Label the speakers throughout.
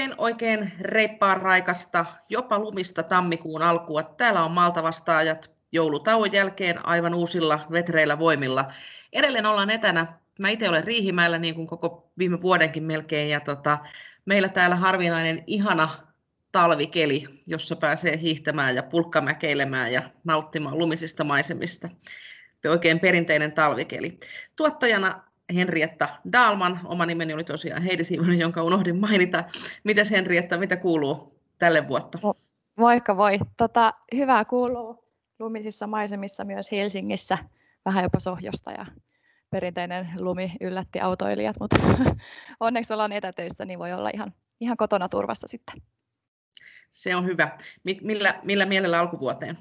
Speaker 1: Oikein, oikein reippaan raikasta, jopa lumista tammikuun alkua. Täällä on Malta vastaajat joulutauon jälkeen aivan uusilla vetreillä voimilla. Edelleen ollaan etänä. Mä itse olen Riihimäellä niin kuin koko viime vuodenkin melkein. Ja tota, meillä täällä harvinainen ihana talvikeli, jossa pääsee hiihtämään ja pulkkamäkeilemään ja nauttimaan lumisista maisemista. Oikein perinteinen talvikeli. Tuottajana Henrietta Dalman. Oma nimeni oli tosiaan Heidi Siivonen, jonka unohdin mainita. Mites Henrietta, mitä kuuluu tälle vuotta?
Speaker 2: Moikka voi. Tota, hyvää kuuluu lumisissa maisemissa myös Helsingissä, vähän jopa sohjosta ja perinteinen lumi yllätti autoilijat, mutta onneksi ollaan etätöissä, niin voi olla ihan, ihan kotona turvassa sitten.
Speaker 1: Se on hyvä. Millä, millä mielellä alkuvuoteen?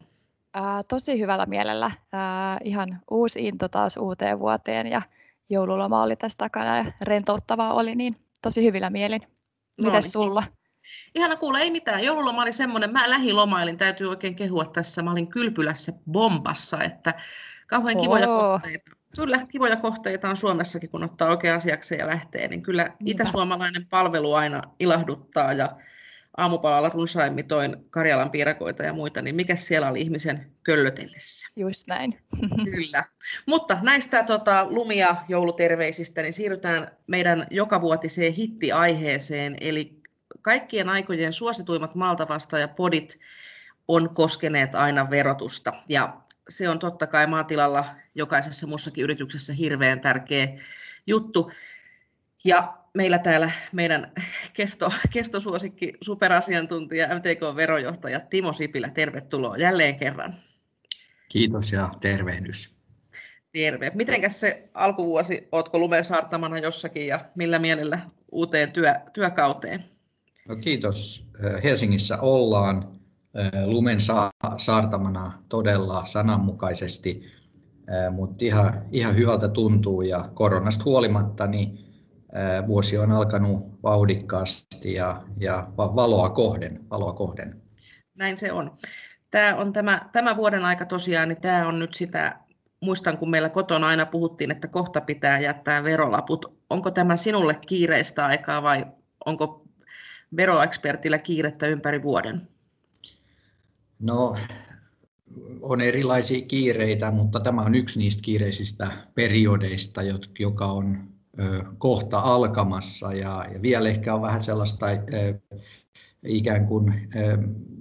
Speaker 2: Ää, tosi hyvällä mielellä. Ää, ihan uusi into taas uuteen vuoteen ja joululoma oli tästä takana ja rentouttavaa oli, niin tosi hyvillä mielin. Mites no, niin. sulla?
Speaker 1: Ihana kuulla, ei mitään. Joululoma oli semmoinen, mä lähilomailin, täytyy oikein kehua tässä. Mä olin kylpylässä bombassa, että kauhean Oo. kivoja kohteita. Kyllä, kivoja kohteita on Suomessakin, kun ottaa oikein asiaksi ja lähtee, niin kyllä itäsuomalainen palvelu aina ilahduttaa ja aamupalalla runsain mitoin Karjalan piirakoita ja muita, niin mikä siellä oli ihmisen köllötellessä?
Speaker 2: Just näin.
Speaker 1: Kyllä. Mutta näistä tota, lumia jouluterveisistä niin siirrytään meidän jokavuotiseen hittiaiheeseen, eli kaikkien aikojen suosituimmat Maltavasta ja podit on koskeneet aina verotusta. Ja se on totta kai maatilalla jokaisessa muussakin yrityksessä hirveän tärkeä juttu. Ja meillä täällä meidän kesto, kestosuosikki superasiantuntija, MTK-verojohtaja Timo Sipilä, tervetuloa jälleen kerran.
Speaker 3: Kiitos ja tervehdys.
Speaker 1: Terve. Mitenkäs se alkuvuosi, oletko lumen saartamana jossakin ja millä mielellä uuteen työ, työkauteen?
Speaker 3: No kiitos. Helsingissä ollaan lumen saartamana todella sananmukaisesti, mutta ihan, ihan hyvältä tuntuu ja koronasta huolimatta niin vuosi on alkanut vauhdikkaasti ja, ja valoa kohden, valoa kohden.
Speaker 1: Näin se on. Tämä on tämä, tämä vuoden aika tosiaan, niin tämä on nyt sitä, muistan kun meillä kotona aina puhuttiin, että kohta pitää jättää verolaput. Onko tämä sinulle kiireistä aikaa vai onko veroekspertillä kiirettä ympäri vuoden?
Speaker 3: No, on erilaisia kiireitä, mutta tämä on yksi niistä kiireisistä periodeista, joka on kohta alkamassa ja, ja vielä ehkä on vähän sellaista ikään kuin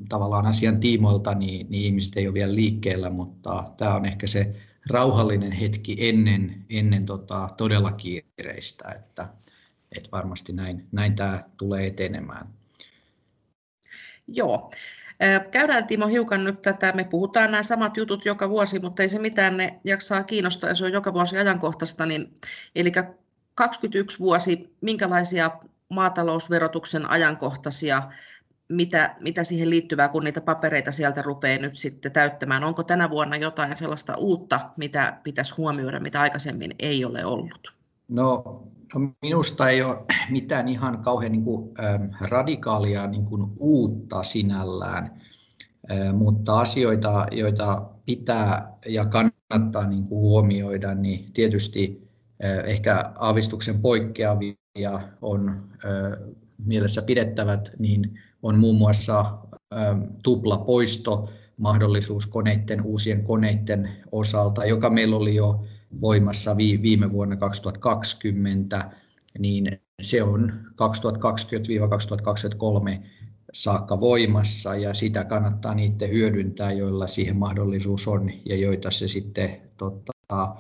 Speaker 3: tavallaan asian tiimoilta, niin, niin ihmiset ei ole vielä liikkeellä, mutta tämä on ehkä se rauhallinen hetki ennen, ennen tota, todella kiireistä, että, että varmasti näin, näin tämä tulee etenemään.
Speaker 1: Joo. Käydään Timo hiukan nyt tätä, me puhutaan nämä samat jutut joka vuosi, mutta ei se mitään, ne jaksaa kiinnostaa ja se on joka vuosi ajankohtaista. Niin, eli 21 vuosi, minkälaisia maatalousverotuksen ajankohtaisia, mitä, mitä siihen liittyvää, kun niitä papereita sieltä rupeaa nyt sitten täyttämään? Onko tänä vuonna jotain sellaista uutta, mitä pitäisi huomioida, mitä aikaisemmin ei ole ollut?
Speaker 3: No, no minusta ei ole mitään ihan kauhean niin kuin, ähm, radikaalia niin kuin, uutta sinällään, äh, mutta asioita, joita pitää ja kannattaa niin kuin, huomioida, niin tietysti ehkä aavistuksen poikkeavia on mielessä pidettävät, niin on muun muassa tupla poisto mahdollisuus koneiden, uusien koneiden osalta, joka meillä oli jo voimassa viime vuonna 2020, niin se on 2020-2023 saakka voimassa ja sitä kannattaa niiden hyödyntää, joilla siihen mahdollisuus on ja joita se sitten tota,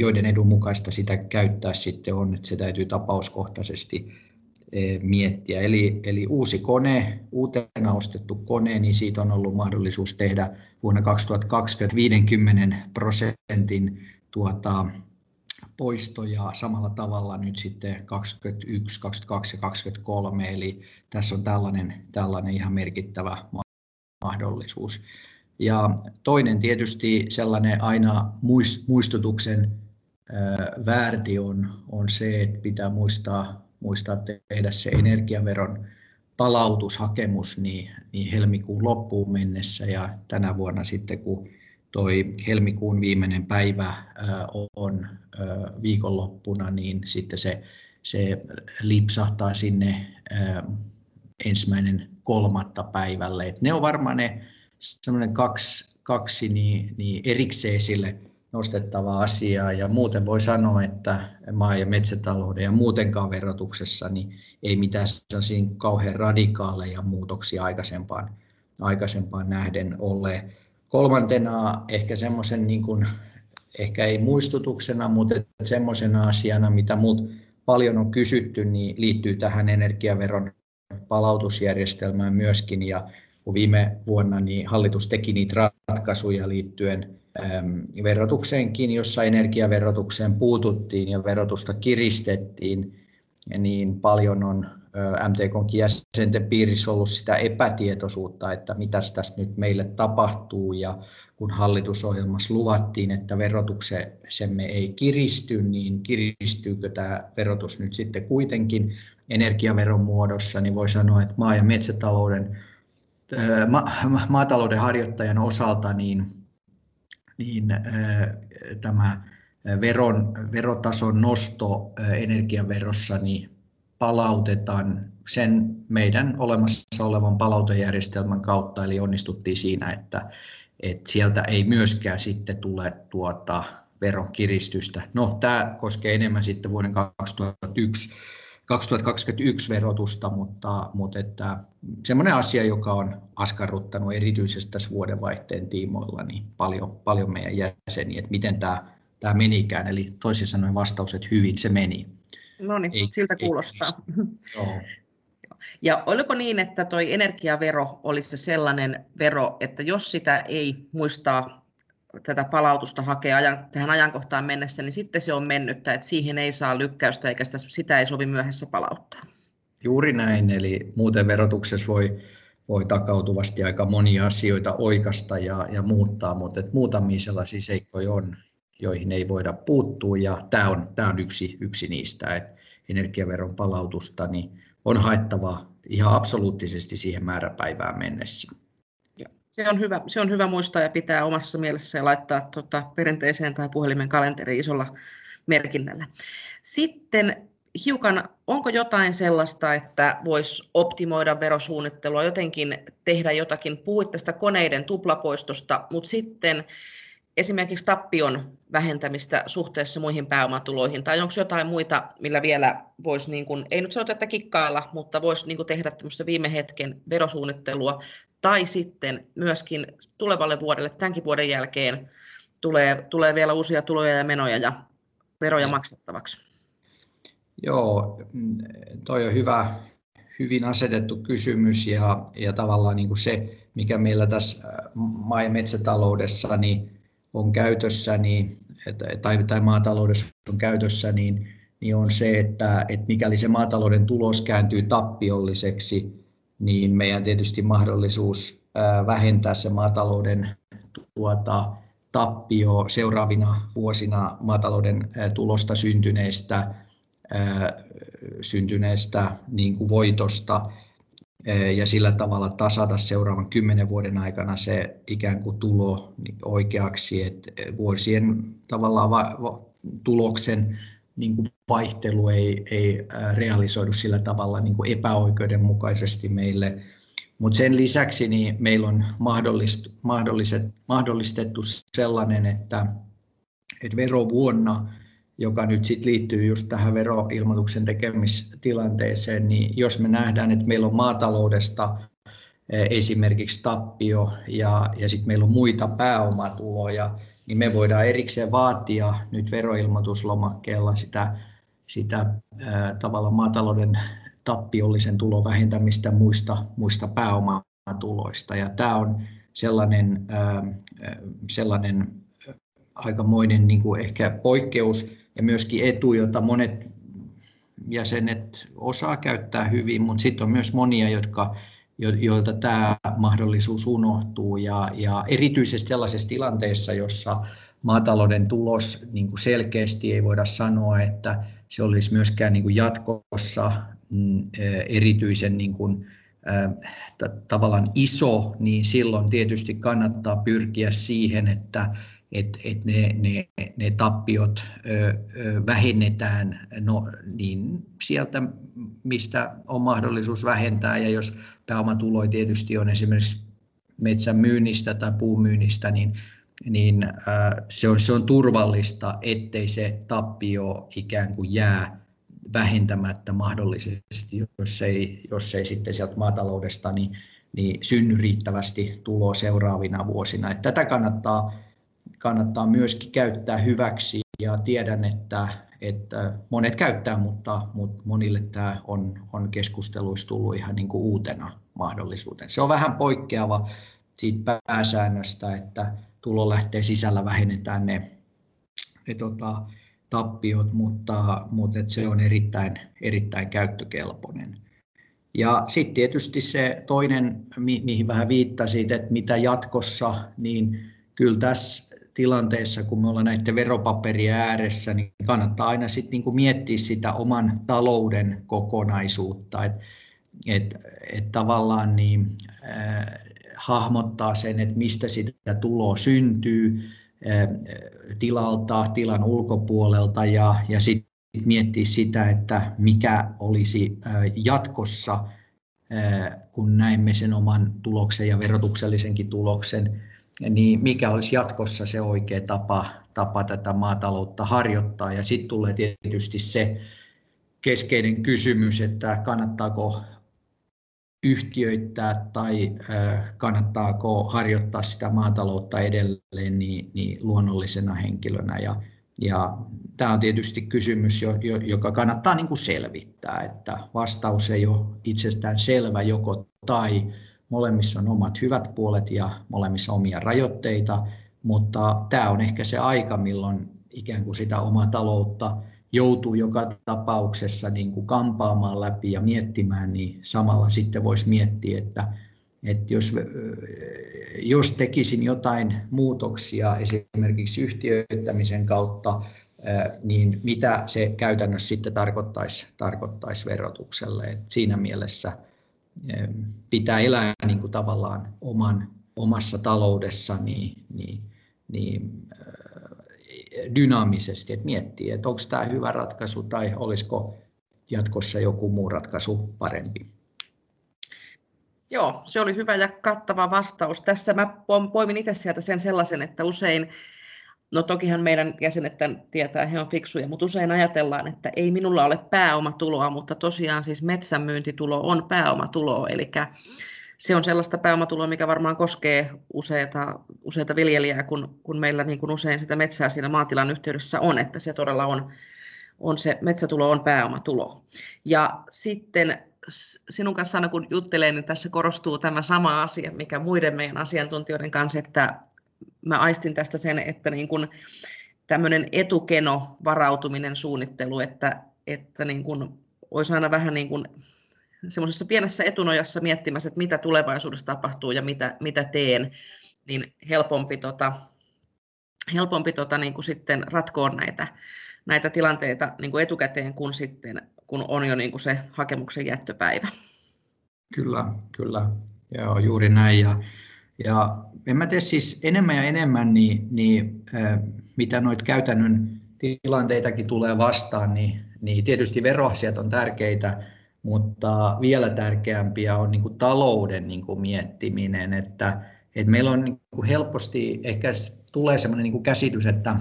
Speaker 3: joiden edun mukaista sitä käyttää sitten on, että se täytyy tapauskohtaisesti miettiä. Eli, eli uusi kone, uutena ostettu kone, niin siitä on ollut mahdollisuus tehdä vuonna 2020 50 prosentin tuota, poistoja samalla tavalla nyt sitten 21, 22 ja 23, eli tässä on tällainen, tällainen ihan merkittävä mahdollisuus. Ja toinen tietysti sellainen aina muistutuksen väärti on, on se, että pitää muistaa, muistaa tehdä se energiaveron palautushakemus niin, niin helmikuun loppuun mennessä ja tänä vuonna sitten kun toi helmikuun viimeinen päivä on viikonloppuna, niin sitten se se lipsahtaa sinne ensimmäinen kolmatta päivälle. Et ne on varmaan ne semmoinen kaksi, kaksi niin, niin erikseen sille nostettavaa asiaa ja muuten voi sanoa, että maa- ja metsätalouden ja muutenkaan verotuksessa niin ei mitään kauhean radikaaleja muutoksia aikaisempaan, aikaisempaan nähden ole. Kolmantena ehkä semmoisen, niin kuin, ehkä ei muistutuksena, mutta semmoisena asiana, mitä muut paljon on kysytty, niin liittyy tähän energiaveron palautusjärjestelmään myöskin. Ja kun viime vuonna niin hallitus teki niitä ratkaisuja liittyen verotukseenkin, jossa energiaverotukseen puututtiin ja verotusta kiristettiin, niin paljon on MTK:n jäsenten piirissä ollut sitä epätietoisuutta, että mitä tässä nyt meille tapahtuu. Ja kun hallitusohjelmassa luvattiin, että verotuksemme ei kiristy, niin kiristyykö tämä verotus nyt sitten kuitenkin energiaveron muodossa, niin voi sanoa, että maa- ja metsätalouden ma- maatalouden harjoittajan osalta niin, niin tämä veron, verotason nosto energiaverossa niin palautetaan sen meidän olemassa olevan palautejärjestelmän kautta, eli onnistuttiin siinä, että, että sieltä ei myöskään sitten tule tuota veron kiristystä. No, tämä koskee enemmän sitten vuoden 2001 2021 verotusta, mutta, mutta että semmoinen asia, joka on askarruttanut erityisesti tässä vuodenvaihteen tiimoilla niin paljon, paljon meidän jäseniä, että miten tämä, tämä menikään. Eli toisin sanoen vastaukset hyvin se meni.
Speaker 1: No niin, siltä kuulostaa. Joo. Ja oliko niin, että tuo energiavero olisi se sellainen vero, että jos sitä ei muistaa tätä palautusta hakea ajan, tähän ajankohtaan mennessä, niin sitten se on mennyttä, että siihen ei saa lykkäystä eikä sitä, sitä ei sovi myöhässä palauttaa.
Speaker 3: Juuri näin, eli muuten verotuksessa voi, voi takautuvasti aika monia asioita oikasta ja, ja muuttaa, mutta et muutamia sellaisia seikkoja on, joihin ei voida puuttua, ja tämä on, tämä on yksi, yksi niistä, että energiaveron palautusta niin on haettava ihan absoluuttisesti siihen määräpäivään mennessä.
Speaker 1: Se on, hyvä, se on hyvä muistaa ja pitää omassa mielessä ja laittaa tuota, perinteiseen tai puhelimen kalenteriin isolla merkinnällä. Sitten hiukan, onko jotain sellaista, että voisi optimoida verosuunnittelua, jotenkin tehdä jotakin, puhuit tästä koneiden tuplapoistosta, mutta sitten esimerkiksi tappion vähentämistä suhteessa muihin pääomatuloihin, tai onko jotain muita, millä vielä voisi, niin kuin, ei nyt sanota, että kikkailla, mutta voisi niin kuin tehdä tämmöistä viime hetken verosuunnittelua, tai sitten myöskin tulevalle vuodelle, tämänkin vuoden jälkeen, tulee, tulee vielä uusia tuloja ja menoja ja veroja maksettavaksi.
Speaker 3: Joo, toi on hyvä, hyvin asetettu kysymys ja, ja tavallaan niin kuin se, mikä meillä tässä maa- ja metsätaloudessa niin on käytössä, niin, tai, tai maataloudessa on käytössä, niin, niin on se, että, että mikäli se maatalouden tulos kääntyy tappiolliseksi, niin meidän tietysti mahdollisuus vähentää se maatalouden tuota, tappio seuraavina vuosina maatalouden tulosta syntyneestä, syntyneestä niin kuin voitosta ja sillä tavalla tasata seuraavan kymmenen vuoden aikana se ikään kuin tulo oikeaksi, että vuosien tavallaan va- va- tuloksen niin kuin vaihtelu ei, ei realisoidu sillä tavalla niin kuin epäoikeudenmukaisesti meille. Mutta sen lisäksi niin meillä on mahdollist, mahdollistettu sellainen, että, että verovuonna joka nyt sit liittyy just tähän veroilmoituksen tekemistilanteeseen, niin jos me nähdään, että meillä on maataloudesta esimerkiksi tappio ja, ja sitten meillä on muita pääomatuloja, niin me voidaan erikseen vaatia nyt veroilmoituslomakkeella sitä, sitä ää, tavallaan maatalouden tappiollisen tulon vähentämistä muista, muista pääomatuloista. Ja tämä on sellainen, ää, sellainen aikamoinen niin kuin ehkä poikkeus, ja myöskin etu, jota monet jäsenet osaa käyttää hyvin, mutta sitten on myös monia, jotka, joilta tämä mahdollisuus unohtuu. Ja, ja erityisesti sellaisessa tilanteessa, jossa maatalouden tulos niin kuin selkeästi ei voida sanoa, että se olisi myöskään niin kuin jatkossa mm, erityisen niin kuin, tavallaan iso, niin silloin tietysti kannattaa pyrkiä siihen, että että et ne, ne, ne tappiot ö, ö, vähennetään. No, niin sieltä, mistä on mahdollisuus vähentää. Ja jos pääomatuloja tietysti on esimerkiksi metsän myynnistä tai puun myynnistä, niin, niin äh, se, on, se on turvallista, ettei se tappio ikään kuin jää vähentämättä mahdollisesti, jos ei, jos ei sitten sieltä maataloudesta niin, niin synny riittävästi tuloa seuraavina vuosina. Että tätä kannattaa, kannattaa myöskin käyttää hyväksi ja tiedän, että, että monet käyttää, mutta, mutta monille tämä on, on keskusteluissa tullut ihan niin kuin uutena mahdollisuuteen. Se on vähän poikkeava siitä pääsäännöstä, että tulo lähtee sisällä vähennetään ne, ne tota, tappiot, mutta, mutta et se on erittäin, erittäin käyttökelpoinen. Ja sitten tietysti se toinen, mihin vähän viittasit, että mitä jatkossa, niin kyllä tässä tilanteessa, kun me ollaan näiden veropaperien ääressä, niin kannattaa aina sitten niinku miettiä sitä oman talouden kokonaisuutta, että et, et tavallaan niin, äh, hahmottaa sen, että mistä sitä tuloa syntyy, tilalta, tilan ulkopuolelta ja, ja sitten miettiä sitä, että mikä olisi jatkossa, kun näemme sen oman tuloksen ja verotuksellisenkin tuloksen, niin mikä olisi jatkossa se oikea tapa, tapa tätä maataloutta harjoittaa. Ja sitten tulee tietysti se keskeinen kysymys, että kannattaako yhtiöittää tai kannattaako harjoittaa sitä maataloutta edelleen niin, niin luonnollisena henkilönä. Ja, ja tämä on tietysti kysymys, joka kannattaa niin kuin selvittää, että vastaus ei ole itsestään selvä joko tai. Molemmissa on omat hyvät puolet ja molemmissa omia rajoitteita, mutta tämä on ehkä se aika, milloin ikään kuin sitä omaa taloutta joutuu joka tapauksessa niin kuin kampaamaan läpi ja miettimään, niin samalla sitten voisi miettiä, että, että jos, jos tekisin jotain muutoksia esimerkiksi yhtiöittämisen kautta, niin mitä se käytännössä sitten tarkoittaisi, tarkoittaisi verotukselle. Et siinä mielessä pitää elää niin kuin tavallaan oman, omassa taloudessa niin, niin, niin dynaamisesti, että miettii, että onko tämä hyvä ratkaisu tai olisiko jatkossa joku muu ratkaisu parempi.
Speaker 1: Joo, se oli hyvä ja kattava vastaus. Tässä mä poimin itse sieltä sen sellaisen, että usein, no tokihan meidän jäsenet tietää, he on fiksuja, mutta usein ajatellaan, että ei minulla ole pääomatuloa, mutta tosiaan siis metsänmyyntitulo on pääomatuloa, eli se on sellaista pääomatuloa, mikä varmaan koskee useita, useita viljelijää, kun, kun meillä niin kuin usein sitä metsää siinä maatilan yhteydessä on, että se todella on, on se metsätulo on pääomatulo. Ja sitten sinun kanssa aina kun juttelen, niin tässä korostuu tämä sama asia, mikä muiden meidän asiantuntijoiden kanssa, että mä aistin tästä sen, että niin kuin tämmöinen etukeno varautuminen suunnittelu, että, että niin kuin olisi aina vähän niin kuin semmoisessa pienessä etunojassa miettimässä, että mitä tulevaisuudessa tapahtuu ja mitä, mitä teen, niin helpompi, tota, helpompi tota, niin kuin sitten ratkoa näitä, näitä tilanteita niin kuin etukäteen, kun, sitten, kun on jo niin kuin se hakemuksen jättöpäivä.
Speaker 3: Kyllä, kyllä. Joo, juuri näin. Ja, ja en mä tiedä siis enemmän ja enemmän, niin, niin äh, mitä noita käytännön tilanteitakin tulee vastaan, niin, niin tietysti veroasiat on tärkeitä, mutta vielä tärkeämpiä on niin kuin talouden niin kuin miettiminen, että, että meillä on niin kuin helposti ehkä tulee sellainen niin kuin käsitys, että,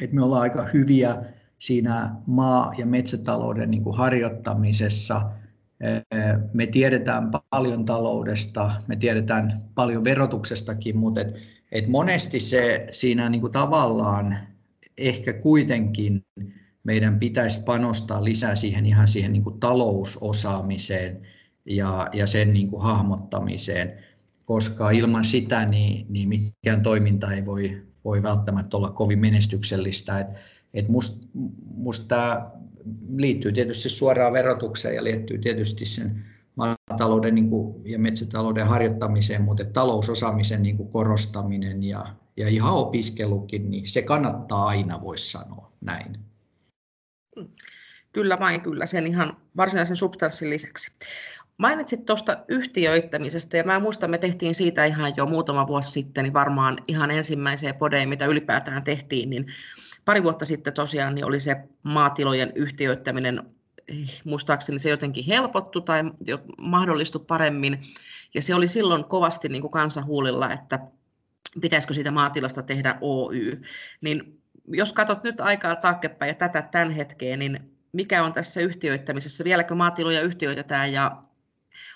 Speaker 3: että me ollaan aika hyviä siinä maa- ja metsätalouden niin kuin harjoittamisessa. Me tiedetään paljon taloudesta, me tiedetään paljon verotuksestakin, mutta et, et monesti se siinä niin kuin tavallaan ehkä kuitenkin meidän pitäisi panostaa lisää siihen ihan siihen niin kuin talousosaamiseen ja, ja sen niin kuin hahmottamiseen, koska ilman sitä niin, niin mikään toiminta ei voi, voi välttämättä olla kovin menestyksellistä. Et, et must, musta tämä liittyy tietysti suoraan verotukseen ja liittyy tietysti sen maatalouden niin kuin, ja metsätalouden harjoittamiseen, mutta talousosaamisen niin kuin korostaminen ja, ja ihan opiskelukin, niin se kannattaa aina, voisi sanoa näin.
Speaker 1: Kyllä vain, kyllä sen ihan varsinaisen substanssin lisäksi. Mainitsit tuosta yhtiöittämisestä ja mä muistan, me tehtiin siitä ihan jo muutama vuosi sitten, niin varmaan ihan ensimmäiseen podeen, mitä ylipäätään tehtiin, niin pari vuotta sitten tosiaan niin oli se maatilojen yhtiöittäminen, muistaakseni se jotenkin helpottu tai mahdollistui paremmin, ja se oli silloin kovasti niin kuin kansahuulilla, että pitäisikö siitä maatilasta tehdä Oy, niin jos katsot nyt aikaa taaksepäin ja tätä tämän hetkeen, niin mikä on tässä yhtiöittämisessä, vieläkö maatiloja yhtiöitetään ja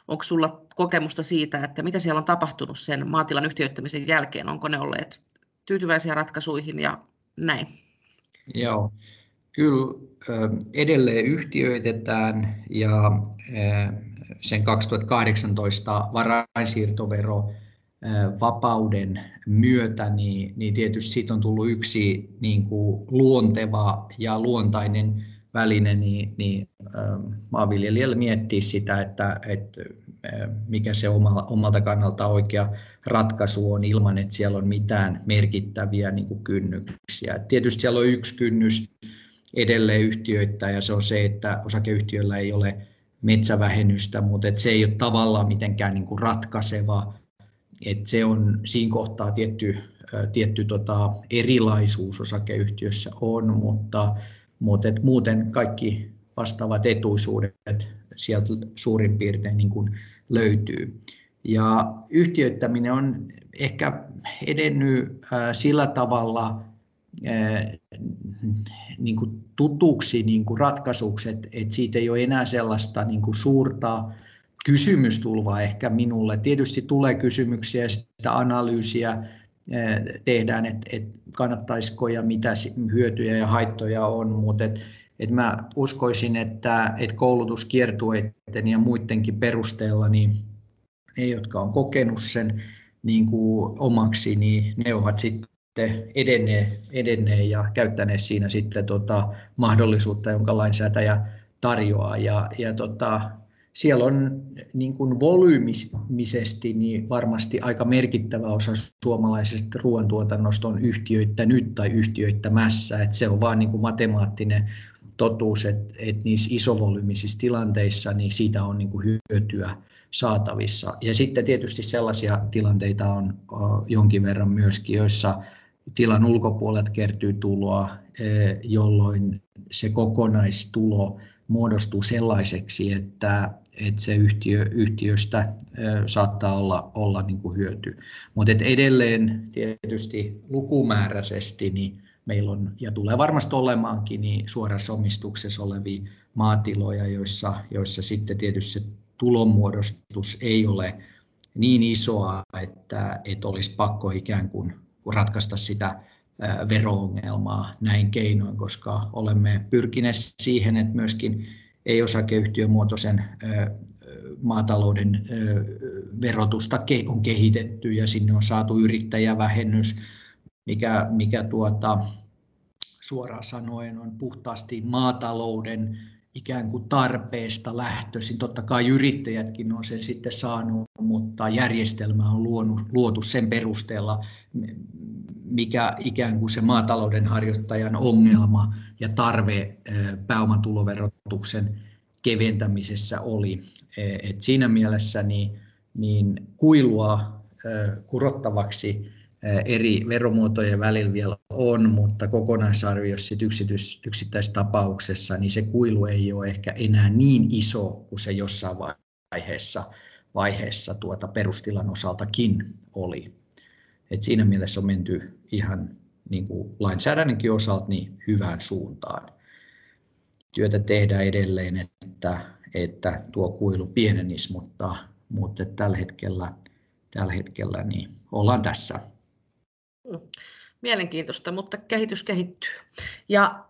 Speaker 1: onko sulla kokemusta siitä, että mitä siellä on tapahtunut sen maatilan yhtiöittämisen jälkeen, onko ne olleet tyytyväisiä ratkaisuihin ja näin?
Speaker 3: Joo, kyllä edelleen yhtiöitetään ja sen 2018 varainsiirtovero vapauden myötä, niin, niin tietysti siitä on tullut yksi niin kuin luonteva ja luontainen väline, niin, niin maanviljelijällä miettiä sitä, että, että mikä se oma, omalta kannalta oikea ratkaisu on ilman, että siellä on mitään merkittäviä niin kuin kynnyksiä. Et tietysti siellä on yksi kynnys edelleen yhtiöittää ja se on se, että osakeyhtiöllä ei ole metsävähennystä, mutta et se ei ole tavallaan mitenkään niin kuin ratkaiseva. Et se on siinä kohtaa tietty, tietty tota erilaisuus osakeyhtiössä on, mutta, mutta et muuten kaikki vastaavat etuisuudet sieltä suurin piirtein niin kuin löytyy. Ja yhtiöittäminen on ehkä edennyt sillä tavalla niin kuin tutuksi niin kuin ratkaisuksi, että, siitä ei ole enää sellaista niin kuin suurta kysymystulvaa ehkä minulle. Tietysti tulee kysymyksiä ja sitä analyysiä tehdään, että, kannattaisiko ja mitä hyötyjä ja haittoja on, mutta että mä uskoisin, että, että koulutuskiertueiden ja muidenkin perusteella niin ne, jotka on kokenut sen niin kuin omaksi, niin ne ovat sitten edenneet, edenneet ja käyttäneet siinä sitten tota mahdollisuutta, jonka lainsäätäjä tarjoaa. Ja, ja tota, siellä on niin kuin volyymisesti niin varmasti aika merkittävä osa suomalaisesta ruoantuotannosta on yhtiöittänyt tai yhtiöittämässä. että se on vain niin matemaattinen totuus, että, että niissä isovolyymisissa tilanteissa niin siitä on niin kuin hyötyä saatavissa. Ja sitten tietysti sellaisia tilanteita on jonkin verran myöskin, joissa tilan ulkopuolelta kertyy tuloa, e, jolloin se kokonaistulo muodostuu sellaiseksi, että, että se yhtiö, yhtiöstä e, saattaa olla, olla niin kuin hyöty. Mutta edelleen tietysti lukumääräisesti niin meillä on, ja tulee varmasti olemaankin, niin suorassa omistuksessa olevia maatiloja, joissa, joissa sitten tietysti se tulonmuodostus ei ole niin isoa, että, että olisi pakko ikään kuin ratkaista sitä vero-ongelmaa näin keinoin, koska olemme pyrkineet siihen, että myöskin ei-osakeyhtiömuotoisen maatalouden verotusta on kehitetty ja sinne on saatu yrittäjävähennys, mikä, mikä tuota, suoraan sanoen on puhtaasti maatalouden ikään kuin tarpeesta lähtöisin. Totta kai yrittäjätkin on sen sitten saanut, mutta järjestelmä on luonut, luotu sen perusteella, mikä ikään kuin se maatalouden harjoittajan ongelma ja tarve pääomatuloverotuksen keventämisessä oli. E, et siinä mielessä niin, niin kuilua kurottavaksi eri veromuotojen välillä vielä on, mutta kokonaisarviossa yksityis, yksittäistapauksessa niin se kuilu ei ole ehkä enää niin iso kuin se jossain vaiheessa, vaiheessa tuota perustilan osaltakin oli. Et siinä mielessä on menty ihan niin kuin lainsäädännönkin osalta niin hyvään suuntaan. Työtä tehdään edelleen, että, että tuo kuilu pienenisi, mutta, mutta tällä hetkellä, tällä hetkellä niin ollaan tässä.
Speaker 1: Mielenkiintoista, mutta kehitys kehittyy. Ja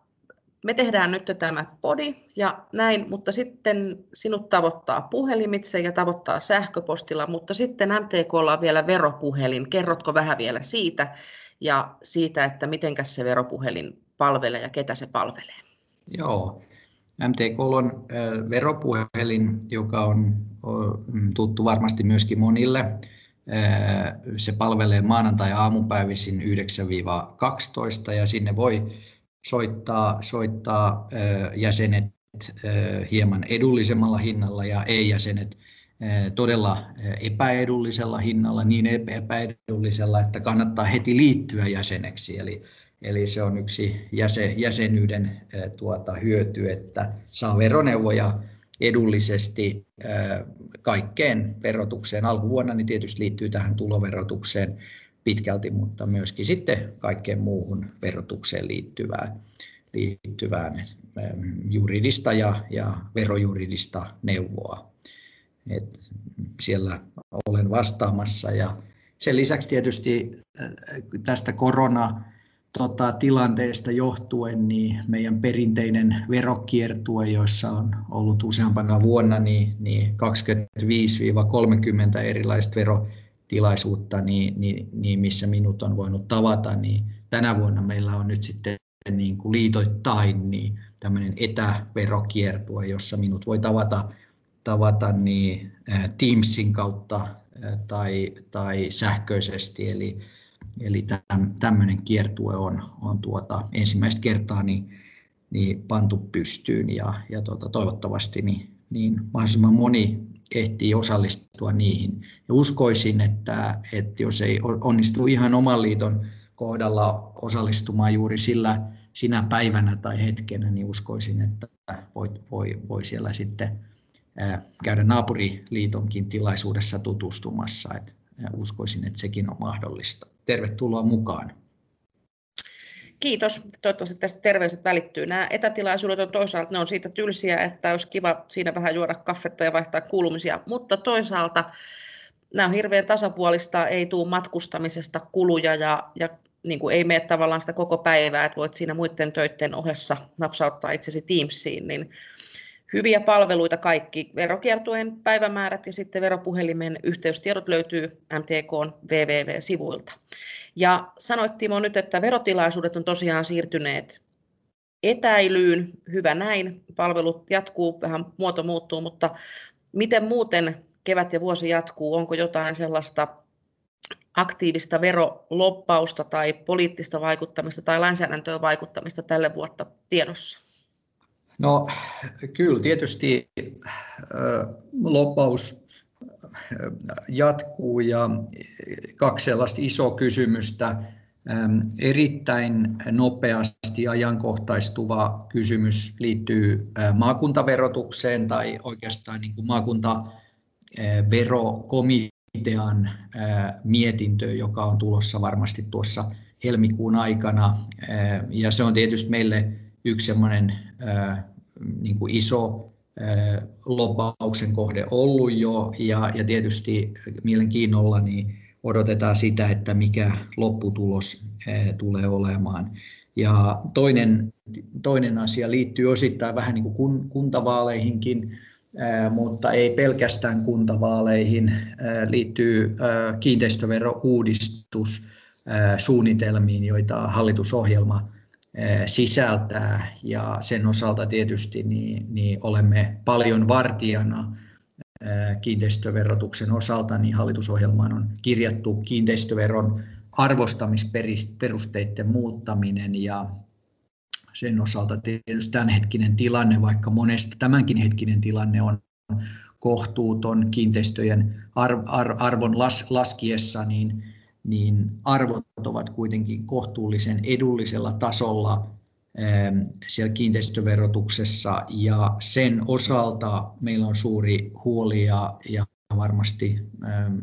Speaker 1: me tehdään nyt tämä podi ja näin, mutta sitten sinut tavoittaa puhelimitse ja tavoittaa sähköpostilla, mutta sitten MTKlla on vielä veropuhelin. Kerrotko vähän vielä siitä ja siitä, että miten se veropuhelin palvelee ja ketä se palvelee?
Speaker 3: Joo, MTK on veropuhelin, joka on tuttu varmasti myöskin monille se palvelee maanantai-aamupäivisin 9-12 ja sinne voi soittaa, soittaa jäsenet hieman edullisemmalla hinnalla ja ei-jäsenet todella epäedullisella hinnalla, niin epäedullisella, että kannattaa heti liittyä jäseneksi. Eli, eli se on yksi jäsen, jäsenyyden tuota, hyöty, että saa veroneuvoja edullisesti kaikkeen verotukseen. Alkuvuonna niin tietysti liittyy tähän tuloverotukseen pitkälti, mutta myöskin sitten kaikkeen muuhun verotukseen liittyvään, liittyvään juridista ja, ja verojuridista neuvoa. Et siellä olen vastaamassa ja sen lisäksi tietysti tästä korona tota, tilanteesta johtuen niin meidän perinteinen verokiertue, jossa on ollut useampana vuonna niin, niin 25-30 erilaista verotilaisuutta, niin, niin, niin missä minut on voinut tavata, niin tänä vuonna meillä on nyt sitten niin kuin liitoittain niin tämmöinen etäverokiertue, jossa minut voi tavata, tavata niin, Teamsin kautta tai, tai sähköisesti, eli Eli tämmöinen kiertue on, on tuota, ensimmäistä kertaa niin, niin pantu pystyyn ja, ja tuota, toivottavasti niin, niin mahdollisimman moni ehtii osallistua niihin. Ja uskoisin, että, että jos ei onnistu ihan oman liiton kohdalla osallistumaan juuri sillä sinä päivänä tai hetkenä, niin uskoisin, että voi, voi, voi siellä sitten käydä naapuriliitonkin tilaisuudessa tutustumassa. Että uskoisin, että sekin on mahdollista. Tervetuloa mukaan.
Speaker 1: Kiitos. Toivottavasti tästä terveiset välittyy. Nämä etätilaisuudet on toisaalta ne on siitä tylsiä, että olisi kiva siinä vähän juoda kaffetta ja vaihtaa kuulumisia, mutta toisaalta nämä on hirveän tasapuolista, ei tule matkustamisesta kuluja ja, ja niin kuin ei mene tavallaan sitä koko päivää, että voit siinä muiden töiden ohessa napsauttaa itsesi Teamsiin, niin hyviä palveluita kaikki. Verokiertueen päivämäärät ja sitten veropuhelimen yhteystiedot löytyy MTKn www-sivuilta. Ja sanoit Timo nyt, että verotilaisuudet on tosiaan siirtyneet etäilyyn. Hyvä näin. Palvelut jatkuu, vähän muoto muuttuu, mutta miten muuten kevät ja vuosi jatkuu? Onko jotain sellaista aktiivista veroloppausta tai poliittista vaikuttamista tai lainsäädäntöön vaikuttamista tälle vuotta tiedossa?
Speaker 3: No kyllä tietysti loppaus jatkuu ja kaksi sellaista isoa kysymystä. Erittäin nopeasti ajankohtaistuva kysymys liittyy maakuntaverotukseen tai oikeastaan niin kuin maakuntaverokomitean mietintöön, joka on tulossa varmasti tuossa helmikuun aikana. Ja se on tietysti meille yksi semmoinen niin kuin iso lobbauksen kohde ollut jo ja, ja tietysti mielenkiinnolla niin odotetaan sitä, että mikä lopputulos tulee olemaan. Ja toinen, toinen asia liittyy osittain vähän niin kuin kuntavaaleihinkin, mutta ei pelkästään kuntavaaleihin, liittyy kiinteistöverouudistus suunnitelmiin, joita hallitusohjelma sisältää. Ja sen osalta tietysti niin, niin olemme paljon vartijana kiinteistöverotuksen osalta, niin hallitusohjelmaan on kirjattu kiinteistöveron arvostamisperusteiden muuttaminen. Ja sen osalta tietysti tämänhetkinen tilanne, vaikka monesta tämänkin hetkinen tilanne on kohtuuton kiinteistöjen arvon laskiessa, niin niin arvot ovat kuitenkin kohtuullisen edullisella tasolla ähm, siellä kiinteistöverotuksessa. Ja sen osalta meillä on suuri huoli ja, ja varmasti ähm,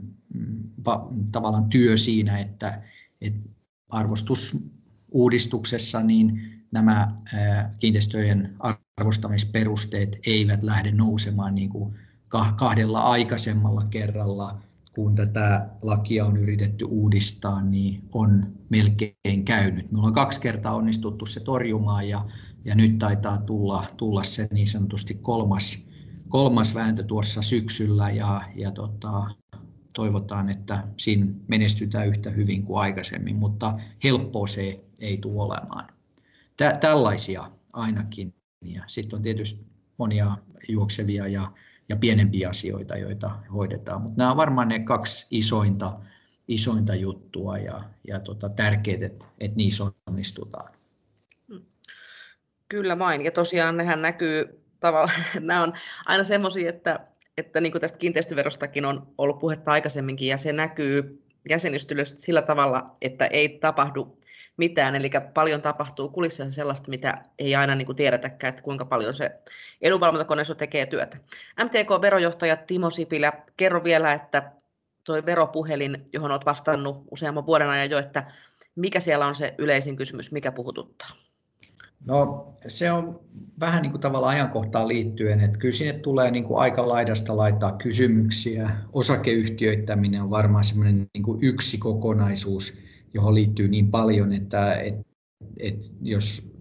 Speaker 3: va, tavallaan työ siinä, että, että arvostusuudistuksessa niin nämä äh, kiinteistöjen arvostamisperusteet eivät lähde nousemaan niin kuin kahdella aikaisemmalla kerralla kun tätä lakia on yritetty uudistaa, niin on melkein käynyt. Me ollaan kaksi kertaa onnistuttu se torjumaan ja, ja nyt taitaa tulla, tulla se niin sanotusti kolmas, kolmas vääntö tuossa syksyllä ja, ja tota, toivotaan, että siinä menestytään yhtä hyvin kuin aikaisemmin, mutta helppoa se ei tule olemaan. Tä, tällaisia ainakin. Ja sitten on tietysti monia juoksevia ja pienempiä asioita, joita hoidetaan. Mutta nämä on varmaan ne kaksi isointa, isointa juttua ja, ja tota, tärkeät, että, että niissä onnistutaan.
Speaker 1: Kyllä vain. Ja tosiaan nehän näkyy tavallaan, nämä on aina semmoisia, että että niin kuin tästä kiinteistöverostakin on ollut puhetta aikaisemminkin, ja se näkyy jäsenistöllisesti sillä tavalla, että ei tapahdu mitään, eli paljon tapahtuu kulississa sellaista, mitä ei aina niin kuin tiedetäkään, että kuinka paljon se edunvalvontakoneisto tekee työtä. MTK-verojohtaja Timo Sipilä, kerro vielä, että tuo veropuhelin, johon olet vastannut useamman vuoden ajan jo, että mikä siellä on se yleisin kysymys, mikä puhututtaa?
Speaker 3: No se on vähän niin kuin tavallaan ajankohtaan liittyen, että kyllä sinne tulee niin kuin aika laidasta laittaa kysymyksiä. Osakeyhtiöittäminen on varmaan semmoinen niin kuin yksi kokonaisuus, johon liittyy niin paljon, että et, et jos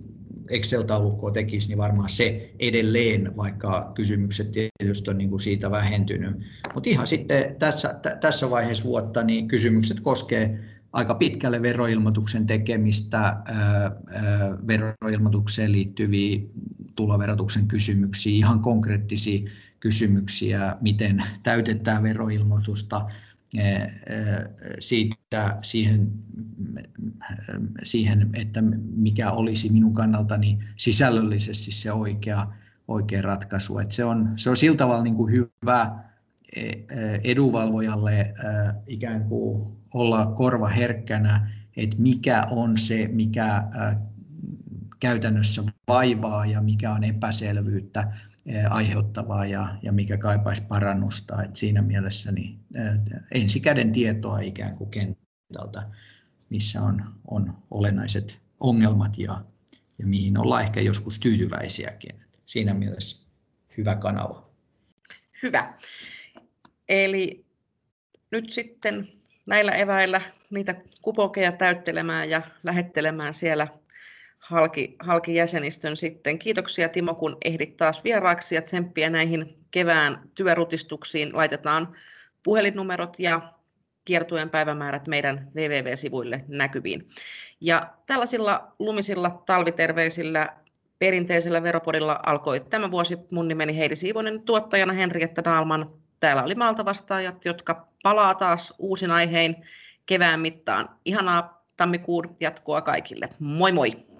Speaker 3: Excel-taulukkoa tekisi, niin varmaan se edelleen, vaikka kysymykset tietysti on niin kuin siitä vähentynyt. Mutta ihan sitten tässä, tässä vaiheessa vuotta niin kysymykset koskee aika pitkälle veroilmoituksen tekemistä, veroilmoitukseen liittyviä tuloverotuksen kysymyksiä, ihan konkreettisia kysymyksiä, miten täytetään veroilmoitusta, siitä siihen, siihen, että mikä olisi minun kannaltani sisällöllisesti se oikea, oikea ratkaisu. Että se, on, se on sillä tavalla niin kuin hyvä edunvalvojalle ikään kuin olla korva herkkänä, että mikä on se, mikä käytännössä vaivaa ja mikä on epäselvyyttä aiheuttavaa ja, ja mikä kaipaisi parannusta. Et siinä mielessä niin, ensikäden tietoa ikään kuin kentältä, missä on, on olennaiset ongelmat ja, ja mihin ollaan ehkä joskus tyytyväisiäkin. Siinä mielessä hyvä kanava.
Speaker 1: Hyvä. Eli nyt sitten näillä eväillä niitä kupokeja täyttelemään ja lähettelemään siellä halki, halki jäsenistön sitten. Kiitoksia Timo, kun ehdit taas vieraaksi ja tsemppiä näihin kevään työrutistuksiin. Laitetaan puhelinnumerot ja kiertueen päivämäärät meidän www-sivuille näkyviin. Ja tällaisilla lumisilla talviterveisillä perinteisellä veropodilla alkoi tämä vuosi. Mun nimeni Heidi Siivonen, tuottajana Henrietta Naalman. Täällä oli Maalta vastaajat, jotka palaa taas uusin aihein kevään mittaan. Ihanaa tammikuun jatkoa kaikille. Moi moi!